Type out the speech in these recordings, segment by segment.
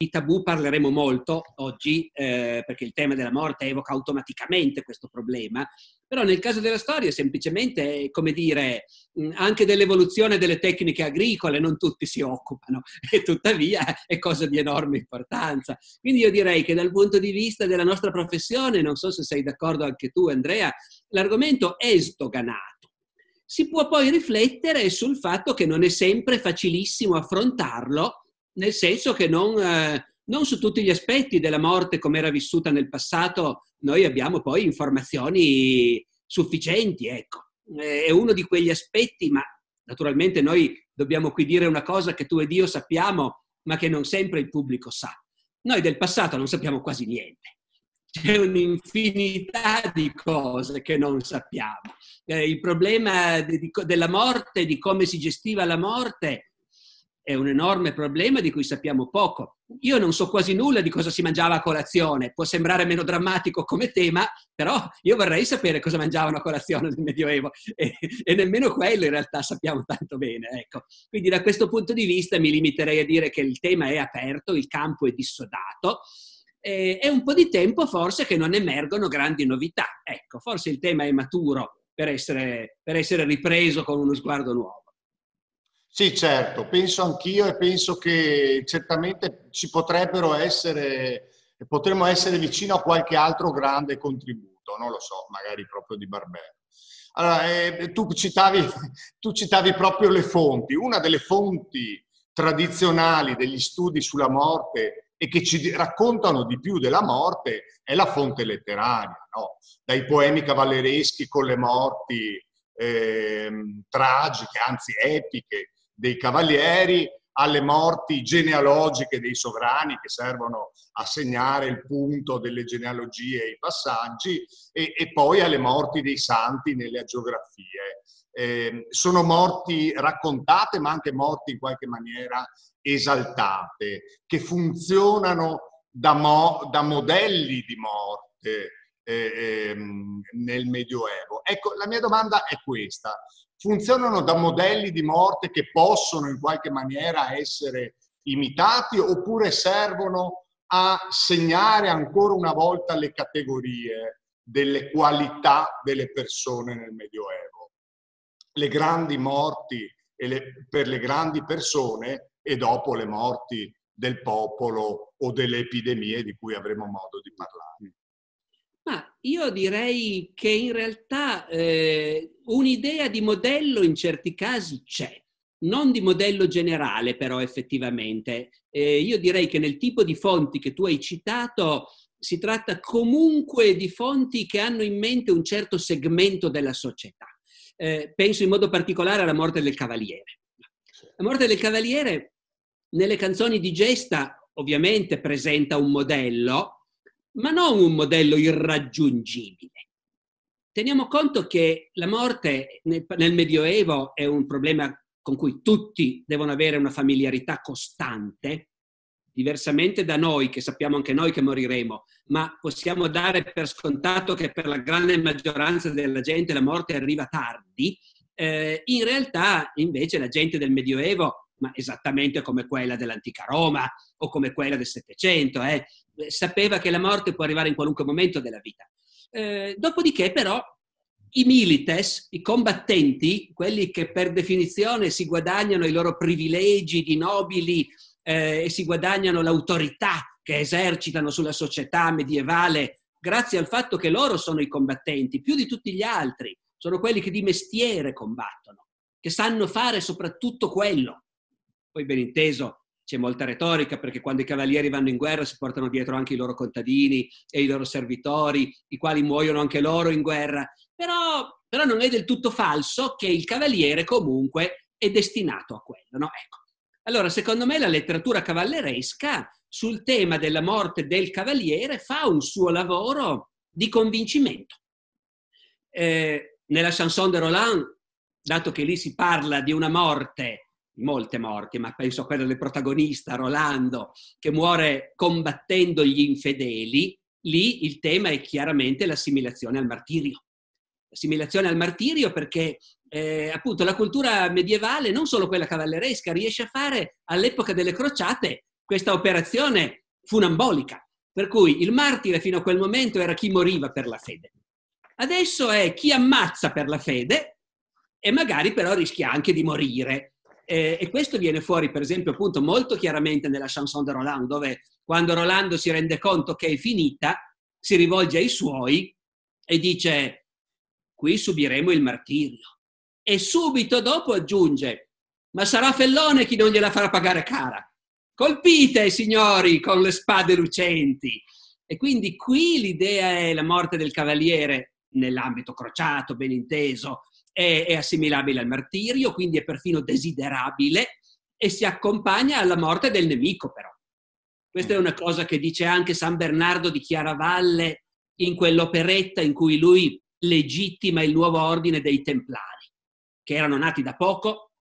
di tabù parleremo molto oggi, eh, perché il tema della morte evoca automaticamente questo problema, però nel caso della storia semplicemente, come dire, anche dell'evoluzione delle tecniche agricole non tutti si occupano e tuttavia è cosa di enorme importanza. Quindi io direi che dal punto di vista della nostra professione, non so se sei d'accordo anche tu Andrea, l'argomento è sdoganato. Si può poi riflettere sul fatto che non è sempre facilissimo affrontarlo nel senso che non, eh, non su tutti gli aspetti della morte come era vissuta nel passato noi abbiamo poi informazioni sufficienti, ecco. È uno di quegli aspetti, ma naturalmente noi dobbiamo qui dire una cosa che tu ed io sappiamo, ma che non sempre il pubblico sa. Noi del passato non sappiamo quasi niente. C'è un'infinità di cose che non sappiamo. Eh, il problema della morte, di come si gestiva la morte, è un enorme problema di cui sappiamo poco. Io non so quasi nulla di cosa si mangiava a colazione, può sembrare meno drammatico come tema, però io vorrei sapere cosa mangiavano a colazione nel Medioevo e, e nemmeno quello in realtà sappiamo tanto bene. Ecco. Quindi da questo punto di vista mi limiterei a dire che il tema è aperto, il campo è dissodato. È un po' di tempo forse che non emergono grandi novità. Ecco, forse il tema è maturo per essere, per essere ripreso con uno sguardo nuovo. Sì, certo, penso anch'io e penso che certamente ci potrebbero essere, potremmo essere vicino a qualche altro grande contributo, non lo so, magari proprio di Barbero. Allora, eh, tu, citavi, tu citavi proprio le fonti. Una delle fonti tradizionali degli studi sulla morte e che ci raccontano di più della morte è la fonte letteraria, no? dai poemi cavallereschi con le morti eh, tragiche, anzi epiche, dei cavalieri alle morti genealogiche dei sovrani che servono a segnare il punto delle genealogie e i passaggi e, e poi alle morti dei santi nelle agiografie. Eh, sono morti raccontate ma anche morti in qualche maniera esaltate, che funzionano da, mo, da modelli di morte eh, ehm, nel Medioevo. Ecco, la mia domanda è questa funzionano da modelli di morte che possono in qualche maniera essere imitati oppure servono a segnare ancora una volta le categorie delle qualità delle persone nel Medioevo. Le grandi morti le, per le grandi persone e dopo le morti del popolo o delle epidemie di cui avremo modo di parlare. Ma io direi che in realtà eh, un'idea di modello in certi casi c'è, non di modello generale però effettivamente. Eh, io direi che nel tipo di fonti che tu hai citato si tratta comunque di fonti che hanno in mente un certo segmento della società. Eh, penso in modo particolare alla morte del cavaliere. La morte del cavaliere nelle canzoni di gesta ovviamente presenta un modello, ma non un modello irraggiungibile. Teniamo conto che la morte nel Medioevo è un problema con cui tutti devono avere una familiarità costante, diversamente da noi, che sappiamo anche noi che moriremo, ma possiamo dare per scontato che per la grande maggioranza della gente la morte arriva tardi, eh, in realtà invece la gente del Medioevo, ma esattamente come quella dell'antica Roma o come quella del Settecento, eh, sapeva che la morte può arrivare in qualunque momento della vita. Eh, dopodiché però i milites, i combattenti, quelli che per definizione si guadagnano i loro privilegi di nobili eh, e si guadagnano l'autorità che esercitano sulla società medievale grazie al fatto che loro sono i combattenti, più di tutti gli altri, sono quelli che di mestiere combattono, che sanno fare soprattutto quello. Poi ben inteso, c'è molta retorica perché quando i cavalieri vanno in guerra si portano dietro anche i loro contadini e i loro servitori, i quali muoiono anche loro in guerra. Però, però non è del tutto falso che il cavaliere comunque è destinato a quello. No? Ecco. Allora, secondo me la letteratura cavalleresca sul tema della morte del cavaliere fa un suo lavoro di convincimento. Eh, nella chanson de Roland, dato che lì si parla di una morte molte morti, ma penso a quella del protagonista Rolando, che muore combattendo gli infedeli, lì il tema è chiaramente l'assimilazione al martirio. L'assimilazione al martirio perché eh, appunto la cultura medievale, non solo quella cavalleresca, riesce a fare all'epoca delle crociate questa operazione funambolica, per cui il martire fino a quel momento era chi moriva per la fede. Adesso è chi ammazza per la fede e magari però rischia anche di morire. Eh, e questo viene fuori, per esempio, appunto molto chiaramente nella chanson de Roland, dove quando Rolando si rende conto che è finita, si rivolge ai suoi e dice, qui subiremo il martirio. E subito dopo aggiunge, ma sarà Fellone chi non gliela farà pagare cara. Colpite, signori, con le spade lucenti. E quindi qui l'idea è la morte del cavaliere nell'ambito crociato, ben inteso, è, è assimilabile al martirio, quindi è perfino desiderabile e si accompagna alla morte del nemico però. Questa è una cosa che dice anche San Bernardo di Chiaravalle in quell'operetta in cui lui legittima il nuovo ordine dei Templari, che erano nati da poco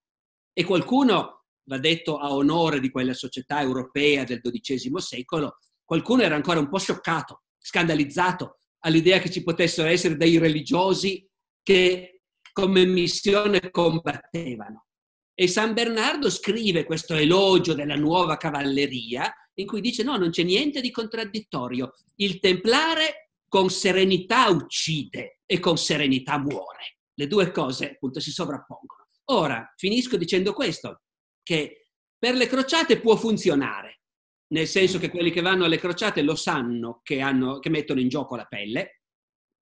e qualcuno, va detto a onore di quella società europea del XII secolo, qualcuno era ancora un po' scioccato, scandalizzato all'idea che ci potessero essere dei religiosi che come missione combattevano. E San Bernardo scrive questo elogio della nuova cavalleria in cui dice no, non c'è niente di contraddittorio. Il templare con serenità uccide e con serenità muore. Le due cose appunto si sovrappongono. Ora, finisco dicendo questo, che per le crociate può funzionare, nel senso che quelli che vanno alle crociate lo sanno che, hanno, che mettono in gioco la pelle,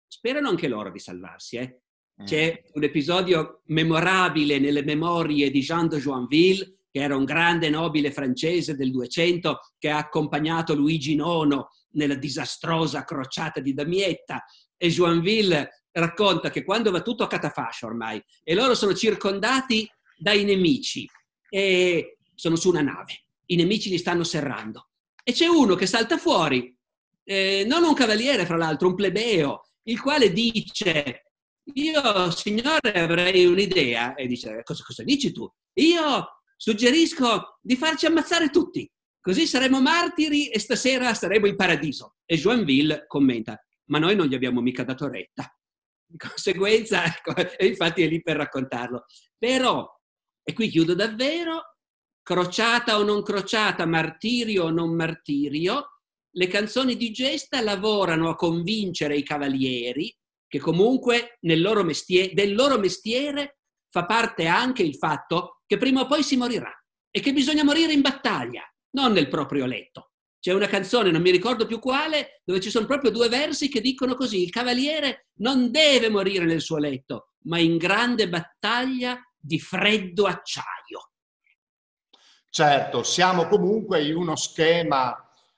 sperano anche loro di salvarsi. Eh? C'è mm. un episodio memorabile nelle memorie di Jean de Joinville, che era un grande nobile francese del 200 che ha accompagnato Luigi IX nella disastrosa crociata di Damietta. E Joinville racconta che quando va tutto a catafascio ormai e loro sono circondati dai nemici e sono su una nave, i nemici li stanno serrando. E c'è uno che salta fuori, eh, non un cavaliere fra l'altro, un plebeo, il quale dice io signore avrei un'idea e dice cosa, cosa dici tu? Io suggerisco di farci ammazzare tutti Così saremo martiri e stasera saremo in paradiso. E Joinville commenta, ma noi non gli abbiamo mica dato retta. Di conseguenza, ecco, e infatti è lì per raccontarlo. Però, e qui chiudo davvero, crociata o non crociata, martirio o non martirio, le canzoni di gesta lavorano a convincere i cavalieri che comunque loro mestiere, del loro mestiere fa parte anche il fatto che prima o poi si morirà e che bisogna morire in battaglia non nel proprio letto. C'è una canzone, non mi ricordo più quale, dove ci sono proprio due versi che dicono così, il cavaliere non deve morire nel suo letto, ma in grande battaglia di freddo acciaio. Certo, siamo comunque in uno schema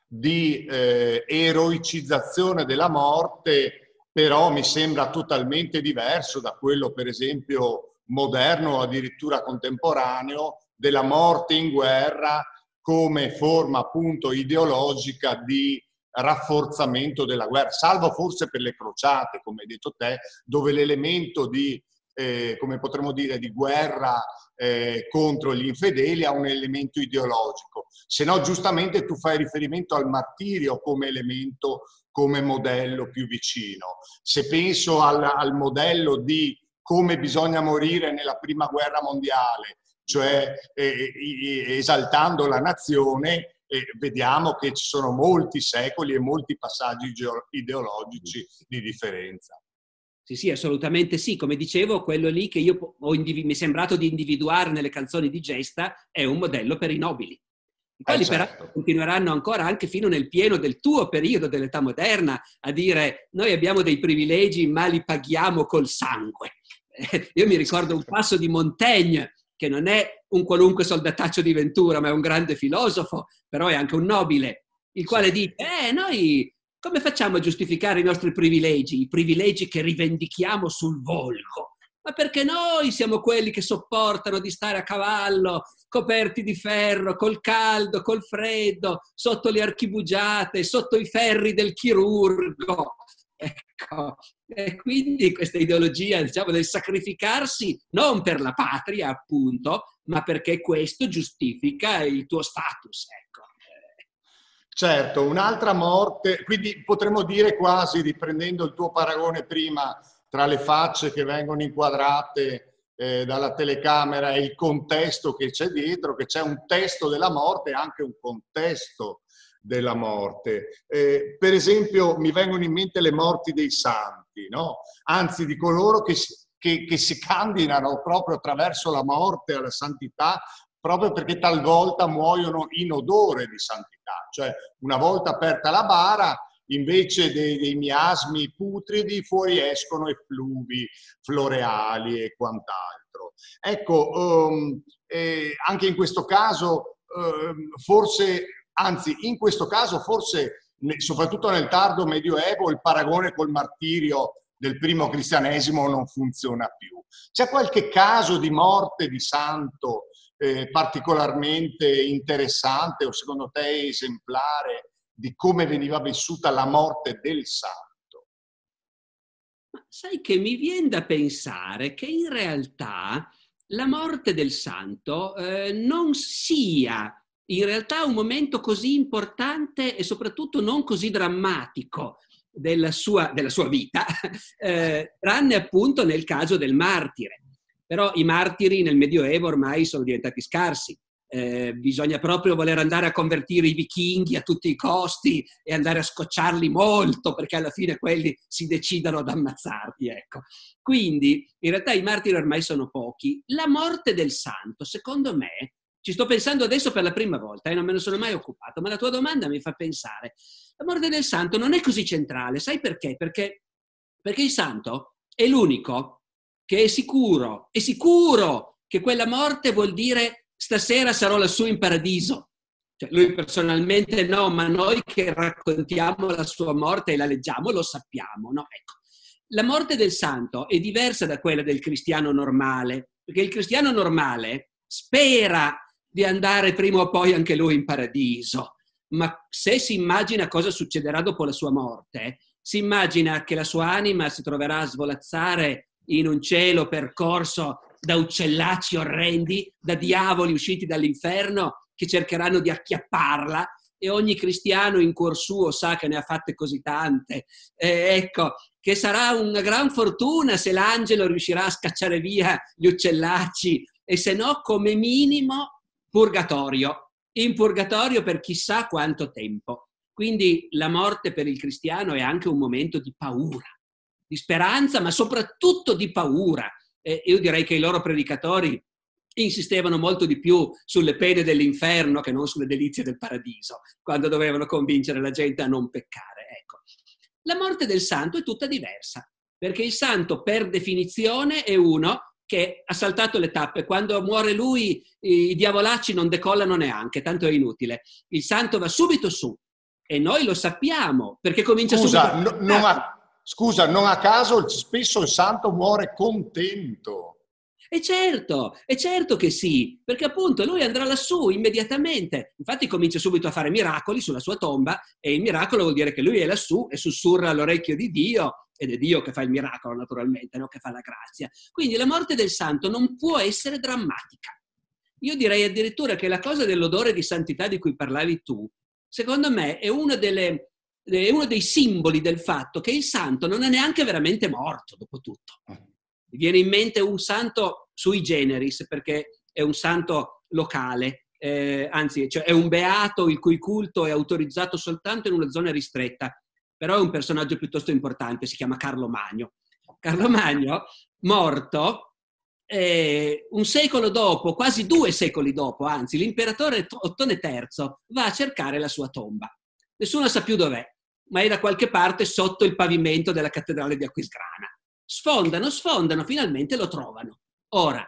di eh, eroicizzazione della morte, però mi sembra totalmente diverso da quello, per esempio, moderno o addirittura contemporaneo, della morte in guerra come forma appunto ideologica di rafforzamento della guerra, salvo forse per le crociate, come hai detto te, dove l'elemento di, eh, come potremmo dire, di guerra eh, contro gli infedeli ha un elemento ideologico. Se no, giustamente tu fai riferimento al martirio come elemento, come modello più vicino. Se penso al, al modello di come bisogna morire nella prima guerra mondiale, cioè eh, esaltando la nazione, eh, vediamo che ci sono molti secoli e molti passaggi ideologici di differenza. Sì, sì, assolutamente sì. Come dicevo, quello lì che io individu- mi è sembrato di individuare nelle canzoni di Gesta è un modello per i nobili. I quali eh, certo. però continueranno ancora anche fino nel pieno del tuo periodo dell'età moderna a dire noi abbiamo dei privilegi ma li paghiamo col sangue. io mi ricordo un passo di Montaigne che non è un qualunque soldataccio di Ventura, ma è un grande filosofo, però è anche un nobile, il quale dice, eh, noi come facciamo a giustificare i nostri privilegi, i privilegi che rivendichiamo sul volgo? Ma perché noi siamo quelli che sopportano di stare a cavallo, coperti di ferro, col caldo, col freddo, sotto le archibugiate, sotto i ferri del chirurgo. Ecco, e quindi questa ideologia diciamo, del sacrificarsi non per la patria, appunto, ma perché questo giustifica il tuo status. Ecco. Certo, un'altra morte, quindi potremmo dire quasi, riprendendo il tuo paragone prima, tra le facce che vengono inquadrate eh, dalla telecamera e il contesto che c'è dietro, che c'è un testo della morte e anche un contesto della morte. Eh, per esempio mi vengono in mente le morti dei santi, no? anzi di coloro che, che, che si candidano proprio attraverso la morte alla santità proprio perché talvolta muoiono in odore di santità, cioè una volta aperta la bara invece dei, dei miasmi putridi fuori escono effluvi floreali e quant'altro. Ecco, um, eh, anche in questo caso um, forse, anzi in questo caso forse soprattutto nel tardo medioevo il paragone col martirio del primo cristianesimo non funziona più. C'è qualche caso di morte di santo eh, particolarmente interessante o secondo te esemplare di come veniva vissuta la morte del santo? Ma sai che mi viene da pensare che in realtà la morte del santo eh, non sia in realtà un momento così importante e soprattutto non così drammatico della sua, della sua vita, eh, tranne appunto nel caso del martire. Però i martiri nel Medioevo ormai sono diventati scarsi. Eh, bisogna proprio voler andare a convertire i vichinghi a tutti i costi e andare a scocciarli molto perché alla fine quelli si decidano ad ammazzarti. Ecco. Quindi in realtà i martiri ormai sono pochi. La morte del santo, secondo me, ci sto pensando adesso per la prima volta e eh, non me ne sono mai occupato, ma la tua domanda mi fa pensare. La morte del santo non è così centrale, sai perché? Perché, perché il santo è l'unico che è sicuro, è sicuro che quella morte vuol dire stasera sarò lassù in paradiso. Cioè, lui personalmente no, ma noi che raccontiamo la sua morte e la leggiamo lo sappiamo. No? Ecco. La morte del santo è diversa da quella del cristiano normale, perché il cristiano normale spera di andare prima o poi anche lui in paradiso, ma se si immagina cosa succederà dopo la sua morte, si immagina che la sua anima si troverà a svolazzare in un cielo percorso da uccellacci orrendi, da diavoli usciti dall'inferno che cercheranno di acchiapparla e ogni cristiano in cuor suo sa che ne ha fatte così tante. Eh, ecco, che sarà una gran fortuna se l'angelo riuscirà a scacciare via gli uccellacci e se no, come minimo, purgatorio. In purgatorio per chissà quanto tempo. Quindi la morte per il cristiano è anche un momento di paura di speranza, ma soprattutto di paura. Eh, io direi che i loro predicatori insistevano molto di più sulle pene dell'inferno che non sulle delizie del paradiso, quando dovevano convincere la gente a non peccare. Ecco. La morte del santo è tutta diversa, perché il santo per definizione è uno che ha saltato le tappe. Quando muore lui, i diavolacci non decollano neanche, tanto è inutile. Il santo va subito su e noi lo sappiamo perché comincia Scusa, subito. No, non, ha, Scusa, non a caso spesso il santo muore contento. E certo, è certo che sì, perché appunto lui andrà lassù immediatamente. Infatti comincia subito a fare miracoli sulla sua tomba e il miracolo vuol dire che lui è lassù e sussurra all'orecchio di Dio ed è Dio che fa il miracolo naturalmente, no? che fa la grazia. Quindi la morte del santo non può essere drammatica. Io direi addirittura che la cosa dell'odore di santità di cui parlavi tu, secondo me è una delle è uno dei simboli del fatto che il santo non è neanche veramente morto, dopo tutto. Mi viene in mente un santo sui generis, perché è un santo locale, eh, anzi cioè è un beato il cui culto è autorizzato soltanto in una zona ristretta, però è un personaggio piuttosto importante, si chiama Carlo Magno. Carlo Magno, morto, eh, un secolo dopo, quasi due secoli dopo, anzi, l'imperatore Ottone III va a cercare la sua tomba. Nessuno sa più dov'è, ma è da qualche parte sotto il pavimento della cattedrale di Aquisgrana. Sfondano, sfondano, finalmente lo trovano. Ora,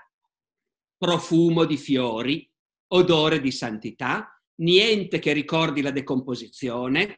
profumo di fiori, odore di santità, niente che ricordi la decomposizione.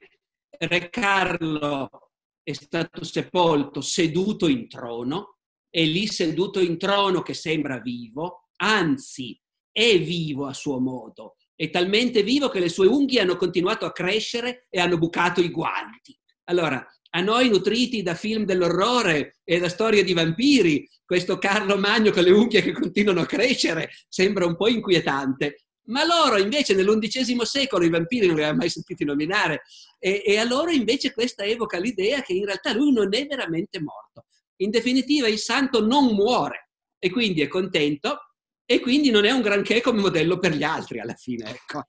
Re Carlo è stato sepolto seduto in trono, e lì seduto in trono che sembra vivo, anzi è vivo a suo modo, è talmente vivo che le sue unghie hanno continuato a crescere e hanno bucato i guanti. Allora, a noi nutriti da film dell'orrore e da storie di vampiri, questo Carlo Magno con le unghie che continuano a crescere sembra un po' inquietante. Ma loro invece nell'undicesimo secolo i vampiri non li avevano mai sentiti nominare e, e a loro invece questa evoca l'idea che in realtà lui non è veramente morto. In definitiva il santo non muore, e quindi è contento e quindi non è un granché come modello per gli altri alla fine. Ecco.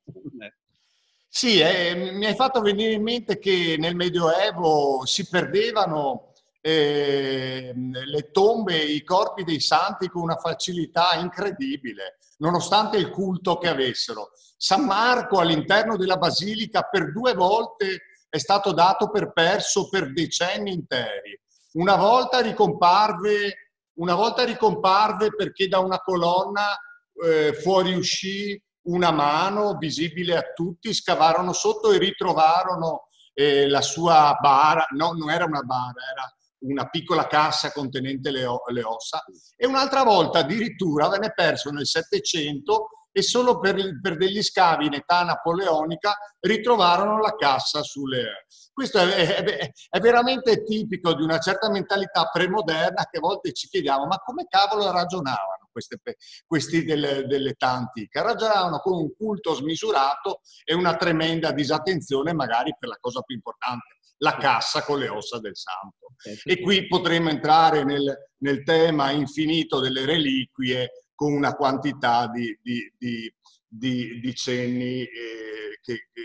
Sì, eh, mi hai fatto venire in mente che nel Medioevo si perdevano eh, le tombe, i corpi dei santi con una facilità incredibile, nonostante il culto che avessero. San Marco all'interno della basilica per due volte è stato dato per perso per decenni interi. Una volta ricomparve, una volta ricomparve perché da una colonna eh, fuoriuscì una mano visibile a tutti, scavarono sotto e ritrovarono eh, la sua bara, no, non era una bara, era una piccola cassa contenente le, le ossa. E un'altra volta addirittura venne perso nel Settecento e solo per, per, degli scavi in età napoleonica ritrovarono la cassa sulle... Questo è, è, è, veramente tipico di una certa mentalità premoderna che a volte ci chiediamo ma come cavolo ragionavano queste, questi delle, dell'età antica? Ragionavano con un culto smisurato e una tremenda disattenzione magari per la cosa più importante, la cassa con le ossa del santo. E qui potremmo entrare nel, nel tema infinito delle reliquie con una quantità di, di, di, di, cenni eh, che, che,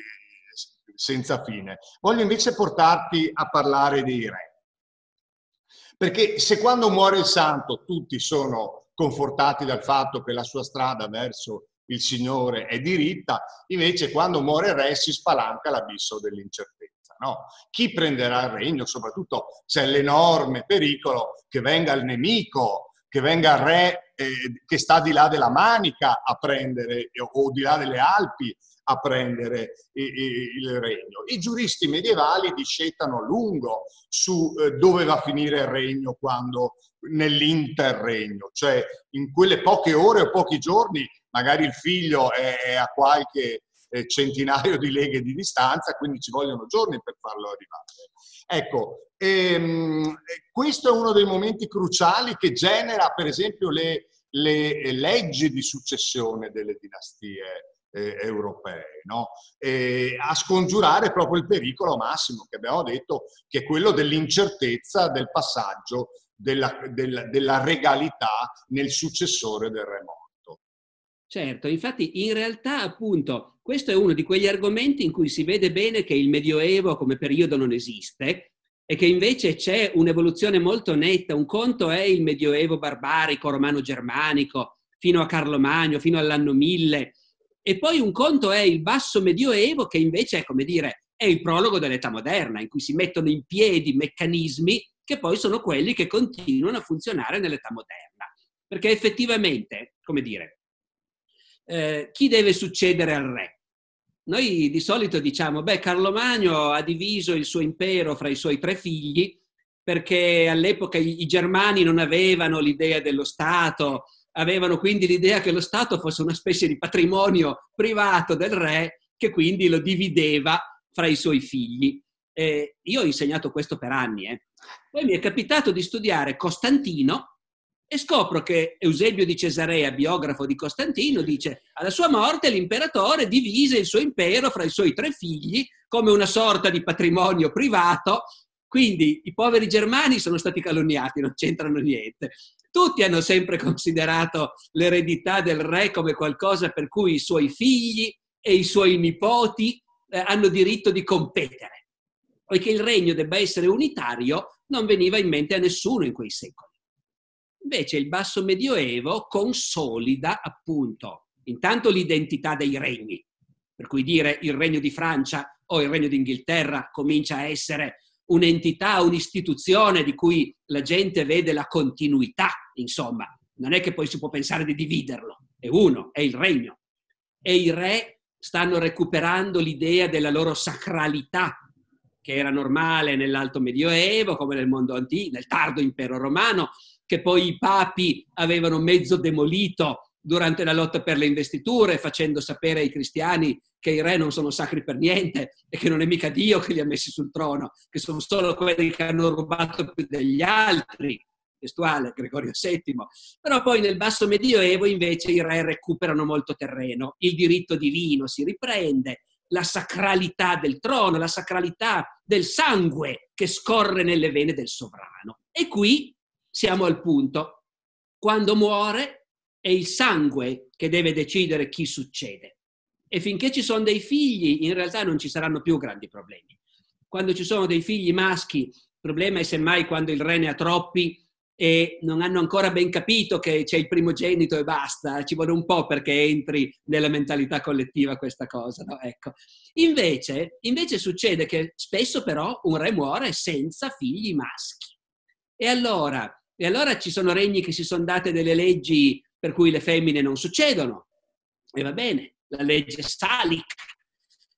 senza fine. Voglio invece portarti a parlare dei re. Perché se quando muore il santo tutti sono confortati dal fatto che la sua strada verso il Signore è diritta, invece quando muore il re si spalanca l'abisso dell'incertezza. No? Chi prenderà il regno? Soprattutto c'è l'enorme pericolo che venga il nemico, che venga re eh, che sta di là della Manica a prendere, o di là delle Alpi a prendere il regno. I giuristi medievali discettano a lungo su eh, dove va a finire il regno quando nell'interregno, cioè in quelle poche ore o pochi giorni magari il figlio è, a qualche eh, centinaio di leghe di distanza, quindi ci vogliono giorni per farlo arrivare. Ecco, ehm, questo è uno dei momenti cruciali che genera per esempio le, le leggi di successione delle dinastie eh, europee, no? a scongiurare proprio il pericolo massimo che abbiamo detto, che è quello dell'incertezza del passaggio della, della, della regalità nel successore del re morto. Certo, infatti in realtà appunto questo è uno di quegli argomenti in cui si vede bene che il Medioevo come periodo non esiste, e che invece c'è un'evoluzione molto netta. Un conto è il Medioevo barbarico, romano-germanico, fino a Carlo Magno, fino all'anno 1000, e poi un conto è il basso Medioevo, che invece è, come dire, è il prologo dell'età moderna, in cui si mettono in piedi meccanismi che poi sono quelli che continuano a funzionare nell'età moderna. Perché effettivamente, come dire, eh, chi deve succedere al re? Noi di solito diciamo, beh, Carlo Magno ha diviso il suo impero fra i suoi tre figli perché all'epoca i, i germani non avevano l'idea dello Stato, avevano quindi l'idea che lo Stato fosse una specie di patrimonio privato del re che quindi lo divideva fra i suoi figli. Eh, io ho insegnato questo per anni. Eh. Poi mi è capitato di studiare Costantino, e scopro che Eusebio di Cesarea, biografo di Costantino, dice alla sua morte l'imperatore divise il suo impero fra i suoi tre figli come una sorta di patrimonio privato, quindi i poveri germani sono stati calunniati, non c'entrano niente. Tutti hanno sempre considerato l'eredità del re come qualcosa per cui i suoi figli e i suoi nipoti eh, hanno diritto di competere, poiché il regno debba essere unitario non veniva in mente a nessuno in quei secoli. Invece il basso medioevo consolida appunto intanto l'identità dei regni, per cui dire il regno di Francia o il regno d'Inghilterra comincia a essere un'entità, un'istituzione di cui la gente vede la continuità, insomma, non è che poi si può pensare di dividerlo, è uno, è il regno. E i re stanno recuperando l'idea della loro sacralità, che era normale nell'alto medioevo, come nel mondo antico, nel tardo impero romano, che poi i papi avevano mezzo demolito durante la lotta per le investiture, facendo sapere ai cristiani che i re non sono sacri per niente e che non è mica Dio che li ha messi sul trono, che sono solo quelli che hanno rubato più degli altri, testuale Gregorio VII. Però poi nel basso medioevo invece i re recuperano molto terreno, il diritto divino si riprende, la sacralità del trono, la sacralità del sangue che scorre nelle vene del sovrano. E qui siamo al punto. Quando muore è il sangue che deve decidere chi succede. E finché ci sono dei figli, in realtà non ci saranno più grandi problemi. Quando ci sono dei figli maschi, il problema è semmai quando il re ne ha troppi e non hanno ancora ben capito che c'è il primogenito e basta, ci vuole un po' perché entri nella mentalità collettiva questa cosa. No? Ecco. Invece, invece succede che spesso però un re muore senza figli maschi. E allora, e allora ci sono regni che si sono date delle leggi per cui le femmine non succedono. E va bene, la legge Salic.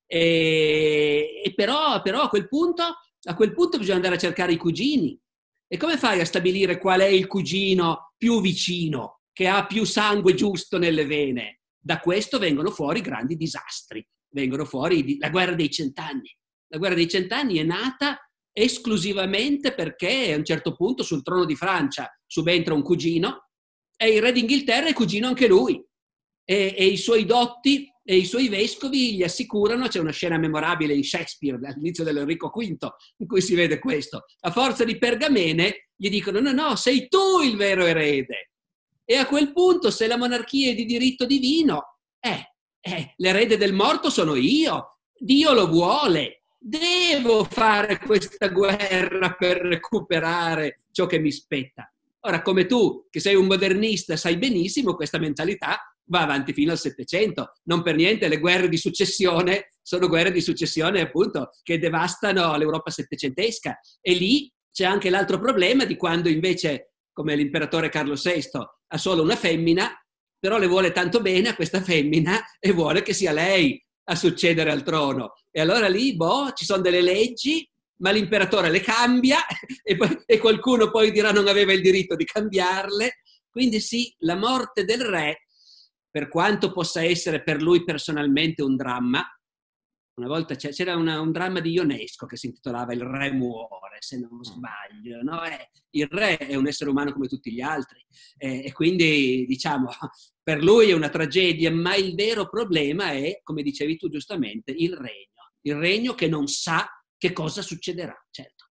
E, e però, però a, quel punto, a quel punto bisogna andare a cercare i cugini e come fai a stabilire qual è il cugino più vicino, che ha più sangue giusto nelle vene? Da questo vengono fuori grandi disastri, vengono fuori la guerra dei cent'anni. La guerra dei cent'anni è nata esclusivamente perché a un certo punto sul trono di Francia subentra un cugino e il re d'Inghilterra è cugino anche lui e, e i suoi dotti e i suoi vescovi gli assicurano, c'è una scena memorabile in Shakespeare all'inizio dell'Enrico V in cui si vede questo, a forza di pergamene gli dicono no, no, sei tu il vero erede. E a quel punto se la monarchia è di diritto divino, eh, eh, l'erede del morto sono io, Dio lo vuole, devo fare questa guerra per recuperare ciò che mi spetta. Ora, come tu, che sei un modernista, sai benissimo questa mentalità va avanti fino al Settecento. Non per niente le guerre di successione sono guerre di successione appunto che devastano l'Europa settecentesca. E lì c'è anche l'altro problema di quando invece, come l'imperatore Carlo VI, ha solo una femmina, però le vuole tanto bene a questa femmina e vuole che sia lei a succedere al trono. E allora lì, boh, ci sono delle leggi, ma l'imperatore le cambia e, poi, e qualcuno poi dirà non aveva il diritto di cambiarle. Quindi sì, la morte del re per quanto possa essere per lui personalmente un dramma, una volta c'era una, un dramma di Ionesco che si intitolava Il re muore, se non mm. sbaglio. No? Eh, il re è un essere umano come tutti gli altri eh, e quindi diciamo per lui è una tragedia, ma il vero problema è, come dicevi tu giustamente, il regno. Il regno che non sa che cosa succederà, certo.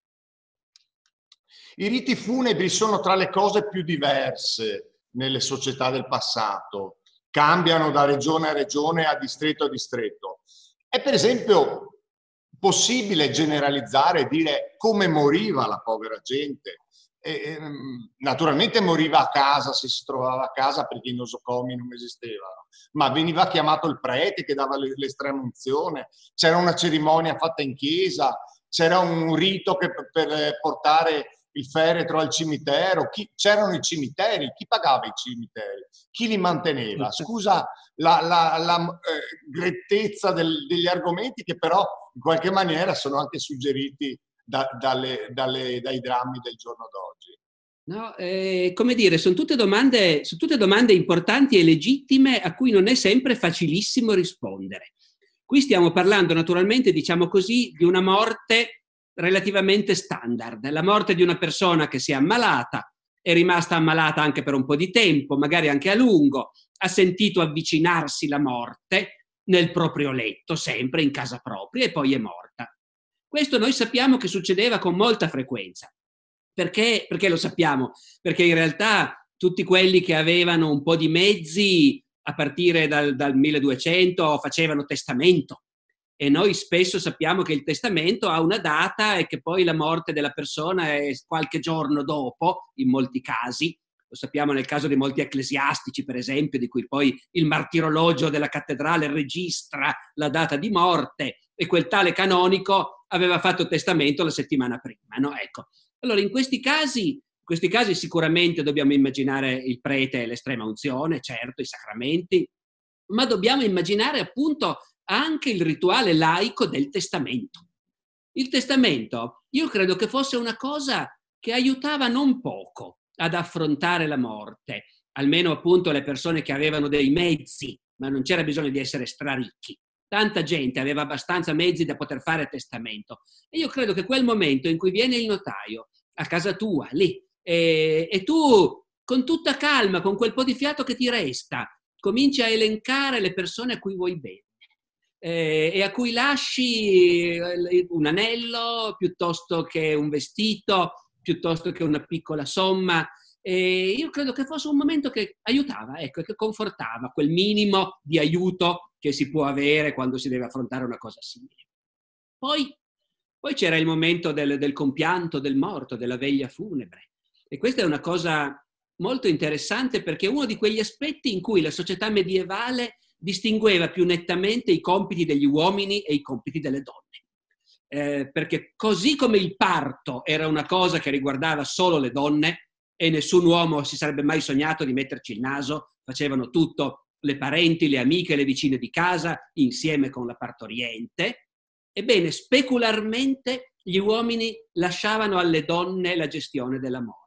I riti funebri sono tra le cose più diverse nelle società del passato cambiano da regione a regione, a distretto a distretto. È per esempio possibile generalizzare e dire come moriva la povera gente? E, ehm, naturalmente moriva a casa se si trovava a casa perché i nosocomi non esistevano, ma veniva chiamato il prete che dava l'estrema unzione, c'era una cerimonia fatta in chiesa, c'era un rito che, per portare il feretro al cimitero, chi, c'erano i cimiteri, chi pagava i cimiteri, chi li manteneva. Scusa la, la, la eh, grettezza del, degli argomenti che però in qualche maniera sono anche suggeriti da, dalle, dalle, dai drammi del giorno d'oggi. No, eh, come dire, sono tutte, domande, sono tutte domande importanti e legittime a cui non è sempre facilissimo rispondere. Qui stiamo parlando naturalmente, diciamo così, di una morte relativamente standard. La morte di una persona che si è ammalata, è rimasta ammalata anche per un po' di tempo, magari anche a lungo, ha sentito avvicinarsi la morte nel proprio letto, sempre in casa propria, e poi è morta. Questo noi sappiamo che succedeva con molta frequenza. Perché? Perché lo sappiamo? Perché in realtà tutti quelli che avevano un po' di mezzi a partire dal, dal 1200 facevano testamento e noi spesso sappiamo che il testamento ha una data e che poi la morte della persona è qualche giorno dopo, in molti casi. Lo sappiamo nel caso di molti ecclesiastici, per esempio, di cui poi il martirologio della cattedrale registra la data di morte e quel tale canonico aveva fatto testamento la settimana prima. No? Ecco. Allora, in questi casi, in questi casi sicuramente dobbiamo immaginare il prete e l'estrema unzione, certo, i sacramenti, ma dobbiamo immaginare appunto anche il rituale laico del testamento. Il testamento, io credo che fosse una cosa che aiutava non poco ad affrontare la morte, almeno appunto le persone che avevano dei mezzi, ma non c'era bisogno di essere straricchi. Tanta gente aveva abbastanza mezzi da poter fare testamento. E io credo che quel momento in cui viene il notaio a casa tua, lì, e, e tu con tutta calma, con quel po' di fiato che ti resta, cominci a elencare le persone a cui vuoi bene eh, e a cui lasci eh, un anello piuttosto che un vestito, piuttosto che una piccola somma. E io credo che fosse un momento che aiutava, ecco, che confortava, quel minimo di aiuto che si può avere quando si deve affrontare una cosa simile. Poi, poi c'era il momento del, del compianto del morto, della veglia funebre. E questa è una cosa molto interessante perché è uno di quegli aspetti in cui la società medievale distingueva più nettamente i compiti degli uomini e i compiti delle donne. Eh, perché così come il parto era una cosa che riguardava solo le donne e nessun uomo si sarebbe mai sognato di metterci il naso, facevano tutto le parenti, le amiche, le vicine di casa insieme con la partoriente, ebbene specularmente gli uomini lasciavano alle donne la gestione della morte.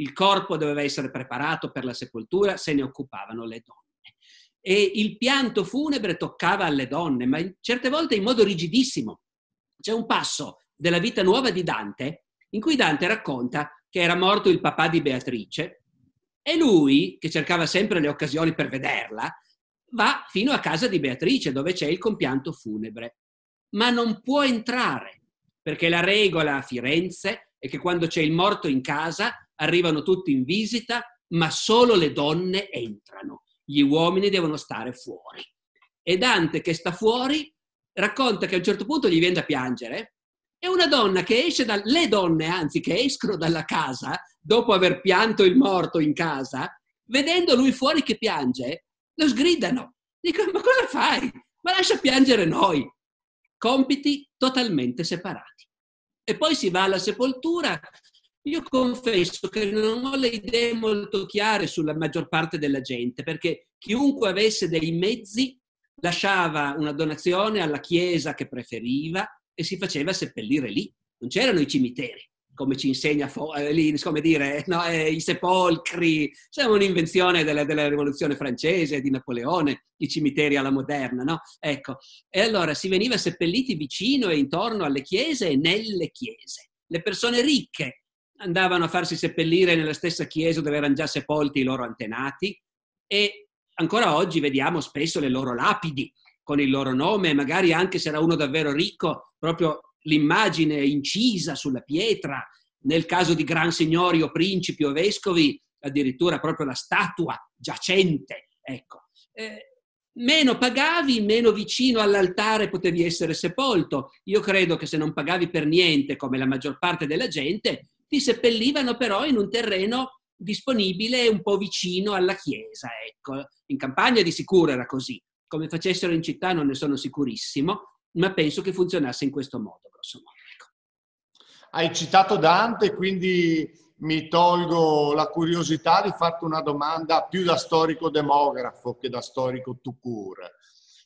Il corpo doveva essere preparato per la sepoltura, se ne occupavano le donne e il pianto funebre toccava alle donne, ma certe volte in modo rigidissimo. C'è un passo della vita nuova di Dante in cui Dante racconta che era morto il papà di Beatrice e lui, che cercava sempre le occasioni per vederla, va fino a casa di Beatrice dove c'è il compianto funebre, ma non può entrare perché la regola a Firenze è che quando c'è il morto in casa arrivano tutti in visita, ma solo le donne entrano gli uomini devono stare fuori. E Dante che sta fuori racconta che a un certo punto gli viene da piangere e una donna che esce da, le donne anzi che escono dalla casa dopo aver pianto il morto in casa, vedendo lui fuori che piange, lo sgridano. Dicono, ma cosa fai? Ma lascia piangere noi. Compiti totalmente separati. E poi si va alla sepoltura io confesso che non ho le idee molto chiare sulla maggior parte della gente, perché chiunque avesse dei mezzi lasciava una donazione alla chiesa che preferiva e si faceva seppellire lì. Non c'erano i cimiteri, come ci insegna eh, lì, come dire, no, eh, i sepolcri. Sono un'invenzione della, della, rivoluzione francese, di Napoleone, i cimiteri alla moderna, no? Ecco. E allora si veniva seppelliti vicino e intorno alle chiese e nelle chiese. Le persone ricche andavano a farsi seppellire nella stessa chiesa dove erano già sepolti i loro antenati e ancora oggi vediamo spesso le loro lapidi con il loro nome, magari anche se era uno davvero ricco, proprio l'immagine incisa sulla pietra, nel caso di gran signori o principi o vescovi, addirittura proprio la statua giacente. Ecco. Eh, meno pagavi, meno vicino all'altare potevi essere sepolto. Io credo che se non pagavi per niente, come la maggior parte della gente, ti seppellivano però in un terreno disponibile un po' vicino alla chiesa. Ecco. In campagna di sicuro era così. Come facessero in città non ne sono sicurissimo, ma penso che funzionasse in questo modo, grosso modo. Ecco. Hai citato Dante, quindi mi tolgo la curiosità di farti una domanda più da storico demografo che da storico tucur.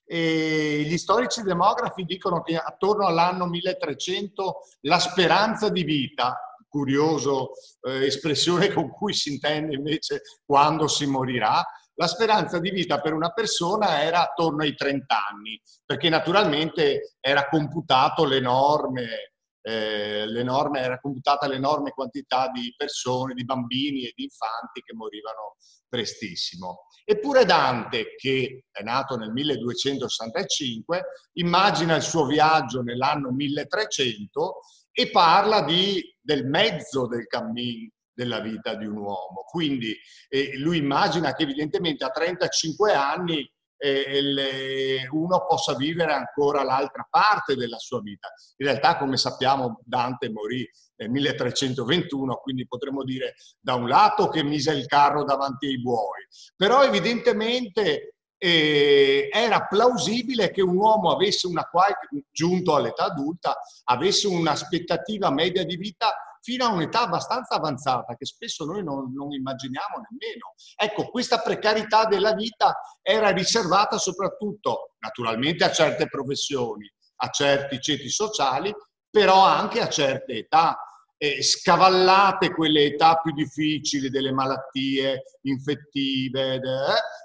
E gli storici demografi dicono che attorno all'anno 1300 la speranza di vita curioso eh, espressione con cui si intende invece quando si morirà, la speranza di vita per una persona era attorno ai 30 anni, perché naturalmente era computato l'enorme, eh, l'enorme, era computata l'enorme quantità di persone, di bambini e di infanti che morivano prestissimo. Eppure Dante, che è nato nel 1265, immagina il suo viaggio nell'anno 1300 e parla di, del mezzo del cammino della vita di un uomo. Quindi eh, lui immagina che evidentemente a 35 anni eh, le, uno possa vivere ancora l'altra parte della sua vita. In realtà, come sappiamo, Dante morì nel 1321, quindi potremmo dire da un lato che mise il carro davanti ai buoi, però evidentemente eh, era plausibile che un uomo avesse una qualche, giunto all'età adulta, avesse un'aspettativa media di vita fino a un'età abbastanza avanzata che spesso noi non, non, immaginiamo nemmeno. Ecco, questa precarietà della vita era riservata soprattutto, naturalmente, a certe professioni, a certi ceti sociali, però anche a certe età. Eh, scavallate quelle età più difficili delle malattie infettive, eh,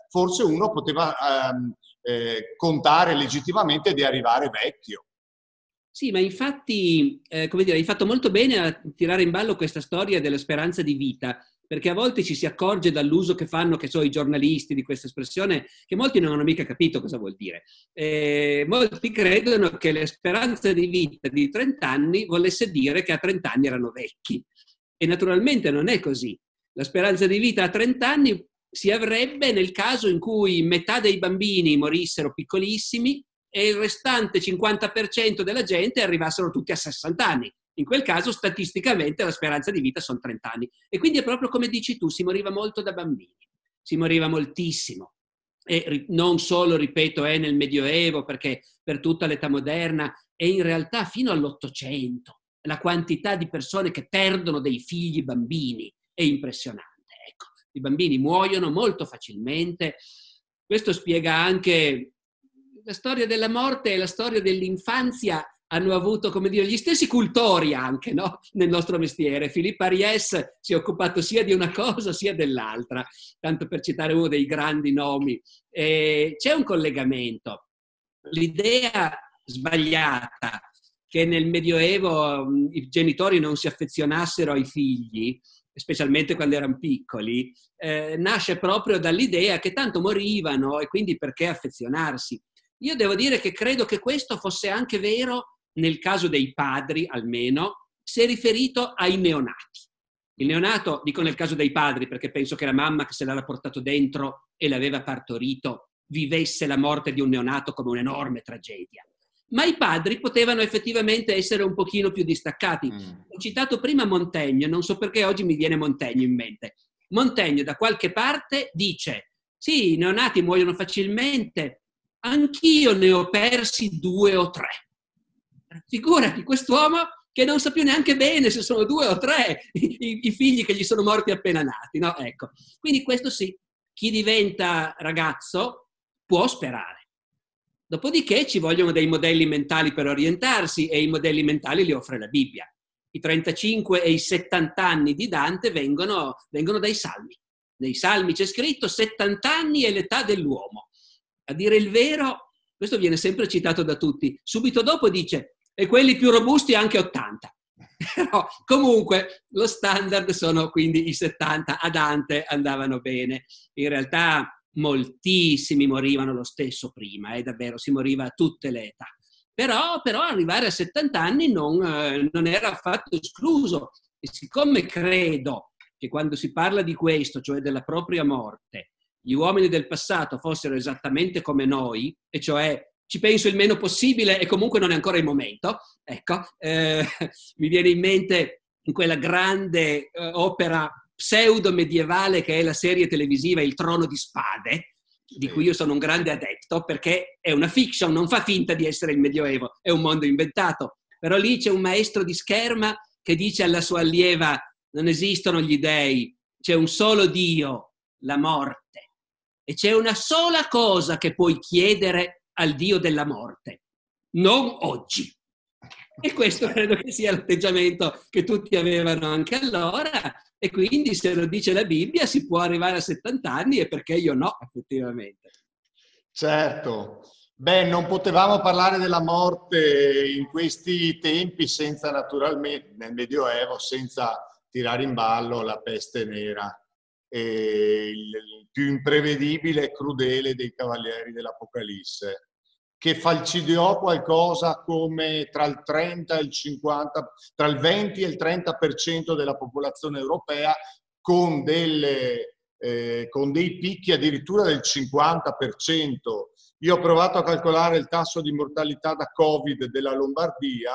forse uno poteva ehm, eh, contare legittimamente di arrivare vecchio. Sì, ma infatti, eh, come dire, hai fatto molto bene a tirare in ballo questa storia della speranza di vita, perché a volte ci si accorge dall'uso che fanno, che so, i giornalisti di questa espressione, che molti non hanno mica capito cosa vuol dire. Eh, molti credono che la speranza di vita di 30 anni volesse dire che a 30 anni erano vecchi. E naturalmente non è così. La speranza di vita a 30 anni si avrebbe nel caso in cui metà dei bambini morissero piccolissimi e il restante 50% della gente arrivassero tutti a 60 anni. In quel caso, statisticamente, la speranza di vita sono 30 anni. E quindi è proprio come dici tu, si moriva molto da bambini, si moriva moltissimo. E non solo, ripeto, è nel Medioevo, perché per tutta l'età moderna, e in realtà fino all'Ottocento. La quantità di persone che perdono dei figli bambini è impressionante i bambini muoiono molto facilmente. Questo spiega anche la storia della morte e la storia dell'infanzia hanno avuto, come dire, gli stessi cultori anche no? nel nostro mestiere. Filippo Aries si è occupato sia di una cosa sia dell'altra, tanto per citare uno dei grandi nomi. E c'è un collegamento. L'idea sbagliata che nel Medioevo i genitori non si affezionassero ai figli specialmente quando erano piccoli, eh, nasce proprio dall'idea che tanto morivano e quindi perché affezionarsi. Io devo dire che credo che questo fosse anche vero nel caso dei padri, almeno, se riferito ai neonati. Il neonato, dico nel caso dei padri, perché penso che la mamma che se l'era portato dentro e l'aveva partorito vivesse la morte di un neonato come un'enorme tragedia ma i padri potevano effettivamente essere un pochino più distaccati. Mm. Ho citato prima Montaigne, non so perché oggi mi viene Montaigne in mente. Montaigne da qualche parte dice, sì, i neonati muoiono facilmente, anch'io ne ho persi due o tre. Figurati, quest'uomo che non sa più neanche bene se sono due o tre i, i figli che gli sono morti appena nati, no? Ecco. Quindi questo sì, chi diventa ragazzo può sperare Dopodiché ci vogliono dei modelli mentali per orientarsi e i modelli mentali li offre la Bibbia. I 35 e i 70 anni di Dante vengono, vengono dai salmi. Nei salmi c'è scritto 70 anni è l'età dell'uomo. A dire il vero, questo viene sempre citato da tutti. Subito dopo dice, e quelli più robusti anche 80. Però comunque lo standard sono quindi i 70, a Dante andavano bene. In realtà moltissimi morivano lo stesso prima, eh, davvero, si moriva a tutte le età. Però, però arrivare a 70 anni non, eh, non era affatto escluso. E siccome credo che quando si parla di questo, cioè della propria morte, gli uomini del passato fossero esattamente come noi, e cioè ci penso il meno possibile e comunque non è ancora il momento, ecco, eh, mi viene in mente in quella grande eh, opera pseudo medievale che è la serie televisiva Il Trono di Spade, di cui io sono un grande adepto, perché è una fiction, non fa finta di essere il Medioevo, è un mondo inventato. Però lì c'è un maestro di scherma che dice alla sua allieva non esistono gli dei, c'è un solo Dio, la morte. E c'è una sola cosa che puoi chiedere al Dio della morte, non oggi. E questo credo che sia l'atteggiamento che tutti avevano anche allora e quindi se lo dice la Bibbia si può arrivare a 70 anni e perché io no, effettivamente. Certo. Beh, non potevamo parlare della morte in questi tempi senza naturalmente, nel Medioevo, senza tirare in ballo la peste nera, il più imprevedibile e crudele dei cavalieri dell'Apocalisse che falcidiò qualcosa come tra il 30 e il 50, tra il 20 e il 30% della popolazione europea con, delle, eh, con dei picchi addirittura del 50%. Io ho provato a calcolare il tasso di mortalità da Covid della Lombardia,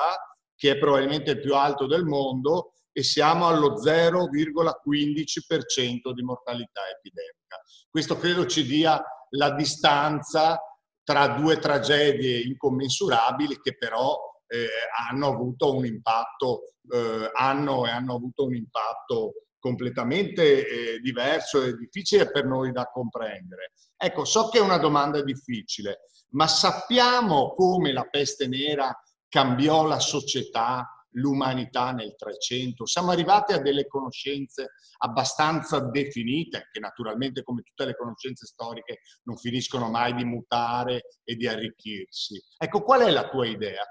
che è probabilmente il più alto del mondo, e siamo allo 0,15% di mortalità epidemica. Questo credo ci dia la distanza tra due tragedie incommensurabili che però eh, hanno avuto un impatto, eh, hanno e hanno avuto un impatto completamente eh, diverso e difficile per noi da comprendere. Ecco, so che è una domanda difficile, ma sappiamo come la peste nera cambiò la società l'umanità nel 300. Siamo arrivati a delle conoscenze abbastanza definite, che naturalmente come tutte le conoscenze storiche non finiscono mai di mutare e di arricchirsi. Ecco, qual è la tua idea?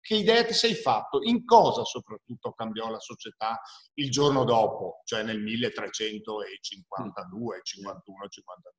Che idea ti sei fatto? In cosa soprattutto cambiò la società il giorno dopo, cioè nel 1352, 51, 52?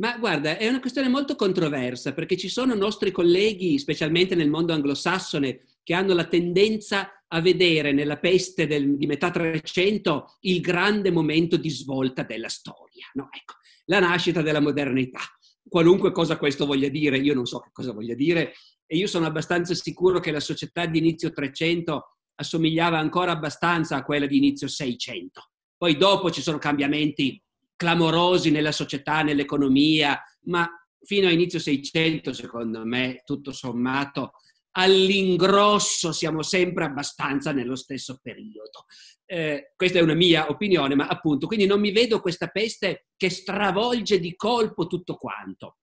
Ma guarda, è una questione molto controversa perché ci sono nostri colleghi, specialmente nel mondo anglosassone, che hanno la tendenza a vedere nella peste del, di metà 300 il grande momento di svolta della storia. No, ecco, la nascita della modernità. Qualunque cosa questo voglia dire, io non so che cosa voglia dire, e io sono abbastanza sicuro che la società di inizio 300 assomigliava ancora abbastanza a quella di inizio 600. Poi dopo ci sono cambiamenti clamorosi nella società, nell'economia, ma fino a inizio 600, secondo me, tutto sommato, all'ingrosso siamo sempre abbastanza nello stesso periodo. Eh, questa è una mia opinione, ma appunto, quindi non mi vedo questa peste che stravolge di colpo tutto quanto.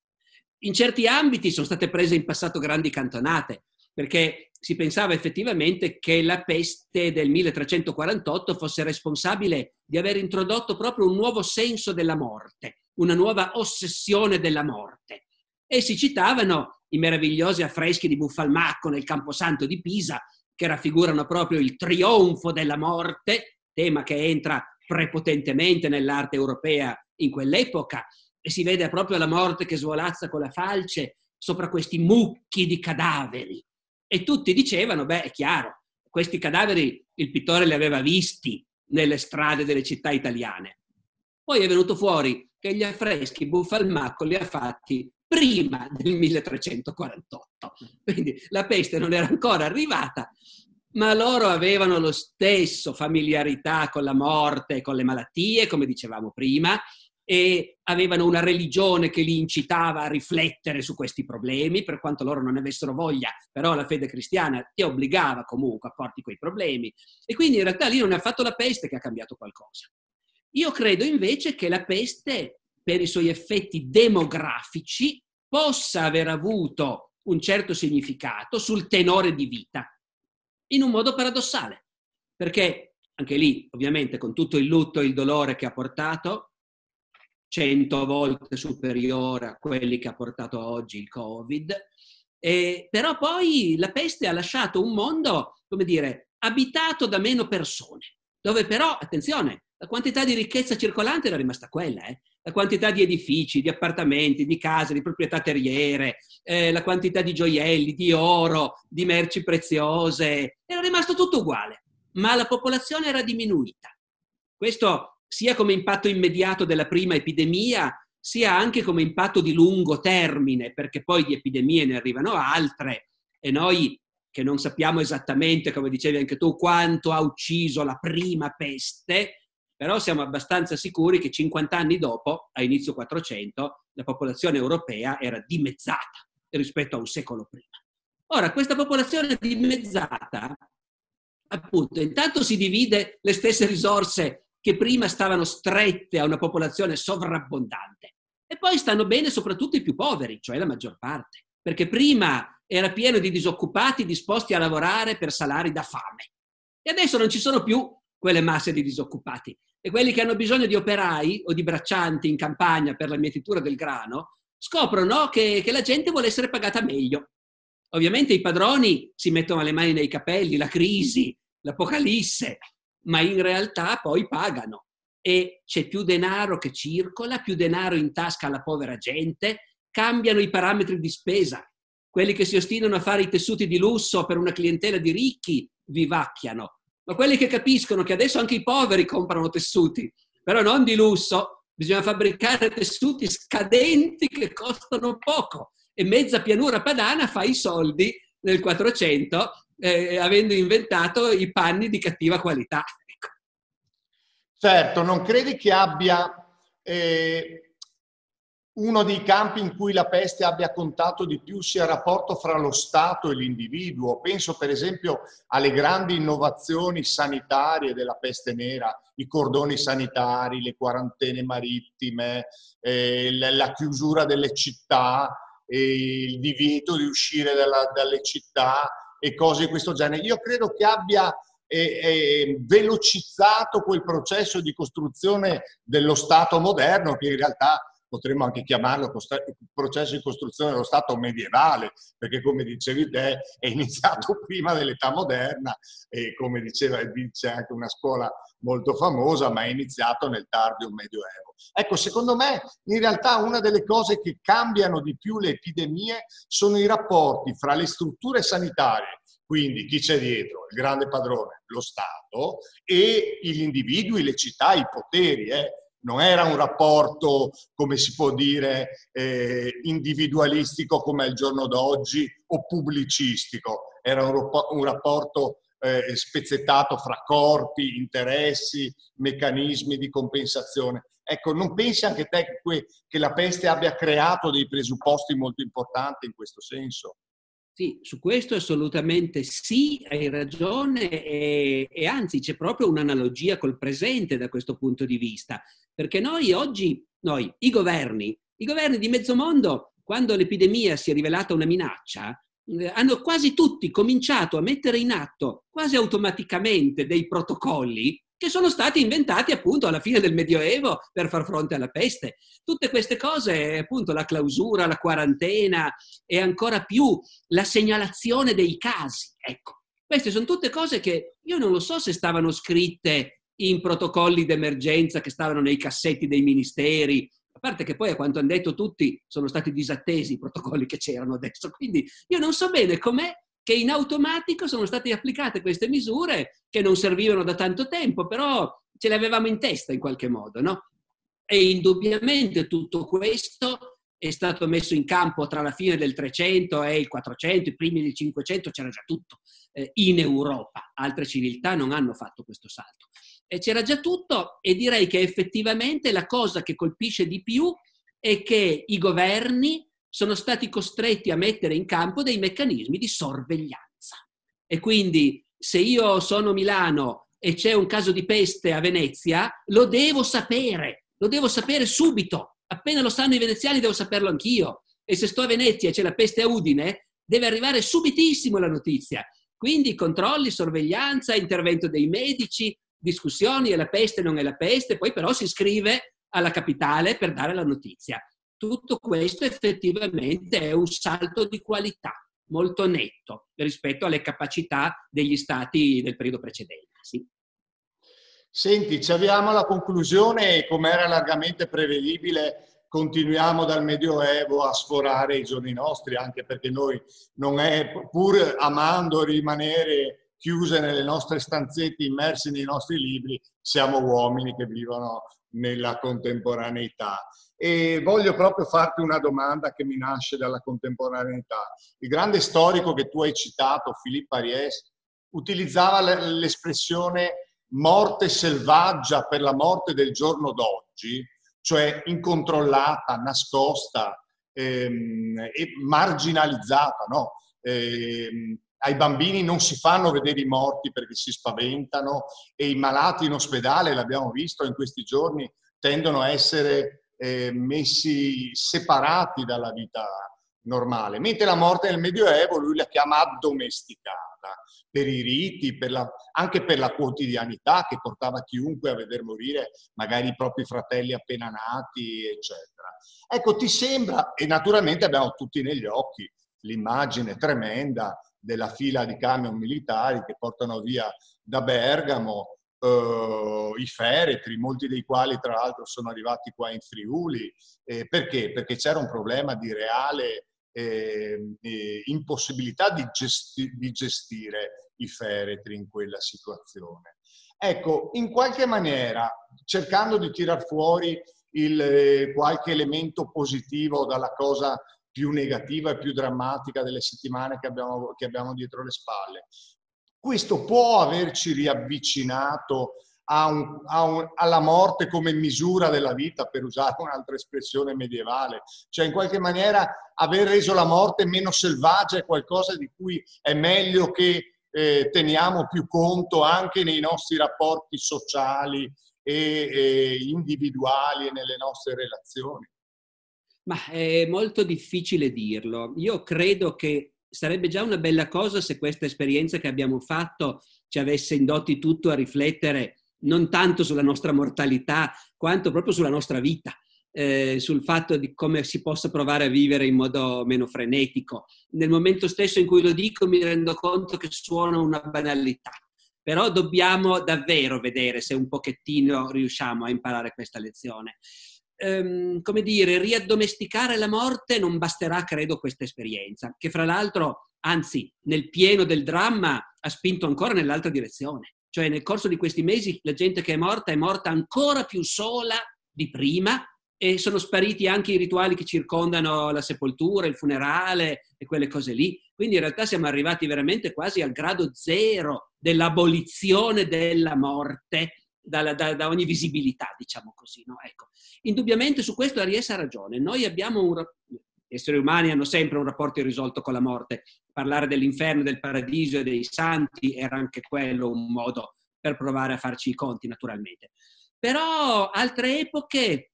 In certi ambiti sono state prese in passato grandi cantonate, perché si pensava effettivamente che la peste del 1348 fosse responsabile di aver introdotto proprio un nuovo senso della morte, una nuova ossessione della morte. E si citavano i meravigliosi affreschi di Buffalmacco nel Camposanto di Pisa, che raffigurano proprio il trionfo della morte, tema che entra prepotentemente nell'arte europea in quell'epoca, e si vede proprio la morte che svolazza con la falce sopra questi mucchi di cadaveri. E tutti dicevano, beh, è chiaro, questi cadaveri il pittore li aveva visti nelle strade delle città italiane. Poi è venuto fuori che gli affreschi Buffalmacco li ha fatti prima del 1348. Quindi la peste non era ancora arrivata, ma loro avevano lo stesso familiarità con la morte con le malattie, come dicevamo prima, e avevano una religione che li incitava a riflettere su questi problemi, per quanto loro non avessero voglia, però la fede cristiana ti obbligava comunque a porti quei problemi. E quindi in realtà lì non è affatto la peste che ha cambiato qualcosa. Io credo invece che la peste, per i suoi effetti demografici, possa aver avuto un certo significato sul tenore di vita, in un modo paradossale, perché anche lì, ovviamente, con tutto il lutto e il dolore che ha portato, cento volte superiore a quelli che ha portato oggi il Covid. E, però poi la peste ha lasciato un mondo, come dire, abitato da meno persone, dove però, attenzione, la quantità di ricchezza circolante era rimasta quella, eh? la quantità di edifici, di appartamenti, di case, di proprietà terriere, eh, la quantità di gioielli, di oro, di merci preziose, era rimasto tutto uguale, ma la popolazione era diminuita. Questo sia come impatto immediato della prima epidemia, sia anche come impatto di lungo termine, perché poi di epidemie ne arrivano altre e noi che non sappiamo esattamente, come dicevi anche tu, quanto ha ucciso la prima peste, però siamo abbastanza sicuri che 50 anni dopo, a inizio 400, la popolazione europea era dimezzata rispetto a un secolo prima. Ora, questa popolazione dimezzata, appunto, intanto si divide le stesse risorse che prima stavano strette a una popolazione sovrabbondante e poi stanno bene soprattutto i più poveri, cioè la maggior parte, perché prima era pieno di disoccupati disposti a lavorare per salari da fame e adesso non ci sono più quelle masse di disoccupati e quelli che hanno bisogno di operai o di braccianti in campagna per la mietitura del grano scoprono che, che la gente vuole essere pagata meglio. Ovviamente i padroni si mettono le mani nei capelli, la crisi, l'apocalisse, ma in realtà poi pagano e c'è più denaro che circola, più denaro in tasca alla povera gente, cambiano i parametri di spesa. Quelli che si ostinano a fare i tessuti di lusso per una clientela di ricchi vivacchiano, ma quelli che capiscono che adesso anche i poveri comprano tessuti, però non di lusso, bisogna fabbricare tessuti scadenti che costano poco e mezza pianura padana fa i soldi nel 400 eh, avendo inventato i panni di cattiva qualità. Ecco. Certo, non credi che abbia eh, uno dei campi in cui la peste abbia contato di più sia il rapporto fra lo Stato e l'individuo? Penso per esempio alle grandi innovazioni sanitarie della peste nera, i cordoni sanitari, le quarantene marittime, eh, la chiusura delle città, il divieto di uscire dalla, dalle città, e cose di questo genere. Io credo che abbia eh, eh, velocizzato quel processo di costruzione dello Stato moderno che in realtà potremmo anche chiamarlo processo di costruzione dello Stato medievale, perché come dicevi te è iniziato prima dell'età moderna e come diceva dice anche una scuola molto famosa, ma è iniziato nel tardo medioevo. Ecco, secondo me in realtà una delle cose che cambiano di più le epidemie sono i rapporti fra le strutture sanitarie Quindi chi c'è dietro? Il grande padrone, lo Stato, e gli individui, le città, i poteri. Eh. Non era un rapporto, come si può dire, eh, individualistico come il giorno d'oggi o pubblicistico, era un, un rapporto eh, spezzettato fra corpi, interessi, meccanismi di compensazione. Ecco, non pensi anche te che la peste abbia creato dei presupposti molto importanti in questo senso? Sì, su questo assolutamente sì, hai ragione e, e, anzi c'è proprio un'analogia col presente da questo punto di vista, perché noi oggi, noi, i governi, i governi di mezzo mondo, quando l'epidemia si è rivelata una minaccia, eh, hanno quasi tutti cominciato a mettere in atto quasi automaticamente dei protocolli che sono stati inventati appunto alla fine del Medioevo per far fronte alla peste. Tutte queste cose, appunto la clausura, la quarantena e ancora più la segnalazione dei casi. Ecco, queste sono tutte cose che io non lo so se stavano scritte in protocolli d'emergenza che stavano nei cassetti dei ministeri a parte che poi, a quanto hanno detto tutti, sono stati disattesi i protocolli che c'erano adesso. Quindi io non so bene com'è che in automatico sono state applicate queste misure che non servivano da tanto tempo, però ce le avevamo in testa in qualche modo, no? E indubbiamente tutto questo è stato messo in campo tra la fine del 300 e il 400, i primi del 500, c'era già tutto eh, in Europa. Altre civiltà non hanno fatto questo salto e c'era già tutto e direi che effettivamente la cosa che colpisce di più è che i governi sono stati costretti a mettere in campo dei meccanismi di sorveglianza. E quindi se io sono Milano e c'è un caso di peste a Venezia, lo devo sapere, lo devo sapere subito. Appena lo sanno i veneziani devo saperlo anch'io. E se sto a Venezia e c'è la peste a Udine, deve arrivare subitissimo la notizia. Quindi controlli, sorveglianza, intervento dei medici, discussioni, è la peste, non è la peste, poi però si scrive alla capitale per dare la notizia. Tutto questo effettivamente è un salto di qualità molto netto rispetto alle capacità degli stati del periodo precedente. Sì. Senti, ci avviamo alla conclusione e come era largamente prevedibile continuiamo dal Medioevo a sforare i giorni nostri, anche perché noi non è, pur amando rimanere chiuse nelle nostre stanzette, immersi nei nostri libri, siamo uomini che vivono nella contemporaneità. E voglio proprio farti una domanda che mi nasce dalla contemporaneità. Il grande storico che tu hai citato, Philippe Ariès, utilizzava l'espressione morte selvaggia per la morte del giorno d'oggi, cioè incontrollata, nascosta ehm, e marginalizzata, no? ehm, ai bambini non si fanno vedere i morti perché si spaventano e i malati in ospedale, l'abbiamo visto in questi giorni, tendono a essere eh, messi separati dalla vita normale. Mentre la morte nel Medioevo lui la chiama addomesticata per i riti, per la, anche per la quotidianità che portava chiunque a veder morire magari i propri fratelli appena nati, eccetera. Ecco, ti sembra, e naturalmente abbiamo tutti negli occhi l'immagine tremenda della fila di camion militari che portano via da Bergamo eh, i feretri, molti dei quali tra l'altro sono arrivati qua in Friuli. Eh, perché? Perché c'era un problema di reale eh, impossibilità di, gesti- di gestire i feretri in quella situazione. Ecco, in qualche maniera, cercando di tirar fuori il, eh, qualche elemento positivo dalla cosa più negativa e più drammatica delle settimane che abbiamo, che abbiamo dietro le spalle. Questo può averci riavvicinato a un, a un, alla morte come misura della vita, per usare un'altra espressione medievale, cioè in qualche maniera aver reso la morte meno selvaggia è qualcosa di cui è meglio che eh, teniamo più conto anche nei nostri rapporti sociali e, e individuali e nelle nostre relazioni. Ma è molto difficile dirlo. Io credo che sarebbe già una bella cosa se questa esperienza che abbiamo fatto ci avesse indotti tutto a riflettere non tanto sulla nostra mortalità, quanto proprio sulla nostra vita, eh, sul fatto di come si possa provare a vivere in modo meno frenetico. Nel momento stesso in cui lo dico mi rendo conto che suona una banalità, però dobbiamo davvero vedere se un pochettino riusciamo a imparare questa lezione ehm, come dire, riaddomesticare la morte non basterà, credo, questa esperienza, che fra l'altro anzi nel pieno del dramma ha spinto ancora nell'altra direzione. Cioè nel corso di questi mesi la gente che è morta è morta ancora più sola di prima e sono spariti anche i rituali che circondano la sepoltura, il funerale e quelle cose lì. Quindi in realtà siamo arrivati veramente quasi al grado zero dell'abolizione della morte da, da, da ogni visibilità, diciamo così. No? Ecco. Indubbiamente su questo Aries ha ragione. Noi abbiamo un, gli esseri umani hanno sempre un rapporto irrisolto con la morte. Parlare dell'inferno, del paradiso e dei santi era anche quello un modo per provare a farci i conti, naturalmente. Però altre epoche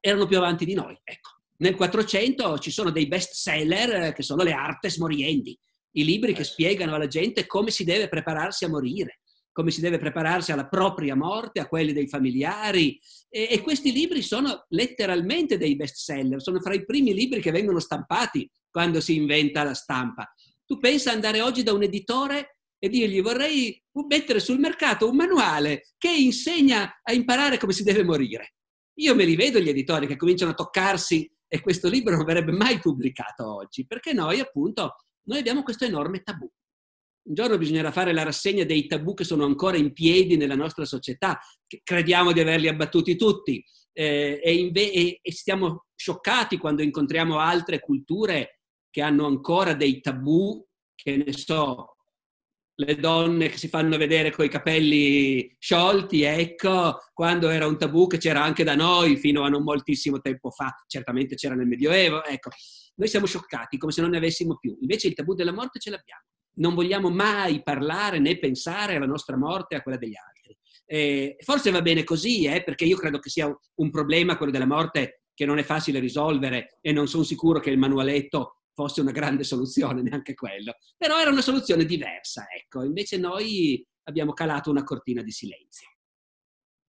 erano più avanti di noi. Ecco. Nel 400 ci sono dei best seller che sono le artes moriendi, i libri che spiegano alla gente come si deve prepararsi a morire come si deve prepararsi alla propria morte, a quelli dei familiari. E, e, questi libri sono letteralmente dei best seller, sono fra i primi libri che vengono stampati quando si inventa la stampa. Tu pensa andare oggi da un editore e dirgli vorrei mettere sul mercato un manuale che insegna a imparare come si deve morire. Io me li vedo gli editori che cominciano a toccarsi e questo libro non verrebbe mai pubblicato oggi, perché noi appunto noi abbiamo questo enorme tabù. Un giorno bisognerà fare la rassegna dei tabù che sono ancora in piedi nella nostra società, crediamo di averli abbattuti tutti eh, e, inve- e, e stiamo scioccati quando incontriamo altre culture che hanno ancora dei tabù, che ne so, le donne che si fanno vedere con i capelli sciolti, ecco, quando era un tabù che c'era anche da noi fino a non moltissimo tempo fa, certamente c'era nel Medioevo, ecco. Noi siamo scioccati come se non ne avessimo più, invece il tabù della morte ce l'abbiamo non vogliamo mai parlare né pensare alla nostra morte e a quella degli altri. Eh, forse va bene così, eh, perché io credo che sia un problema quello della morte che non è facile risolvere e non sono sicuro che il manualetto fosse una grande soluzione, neanche quello. Però era una soluzione diversa, ecco. Invece noi abbiamo calato una cortina di silenzio.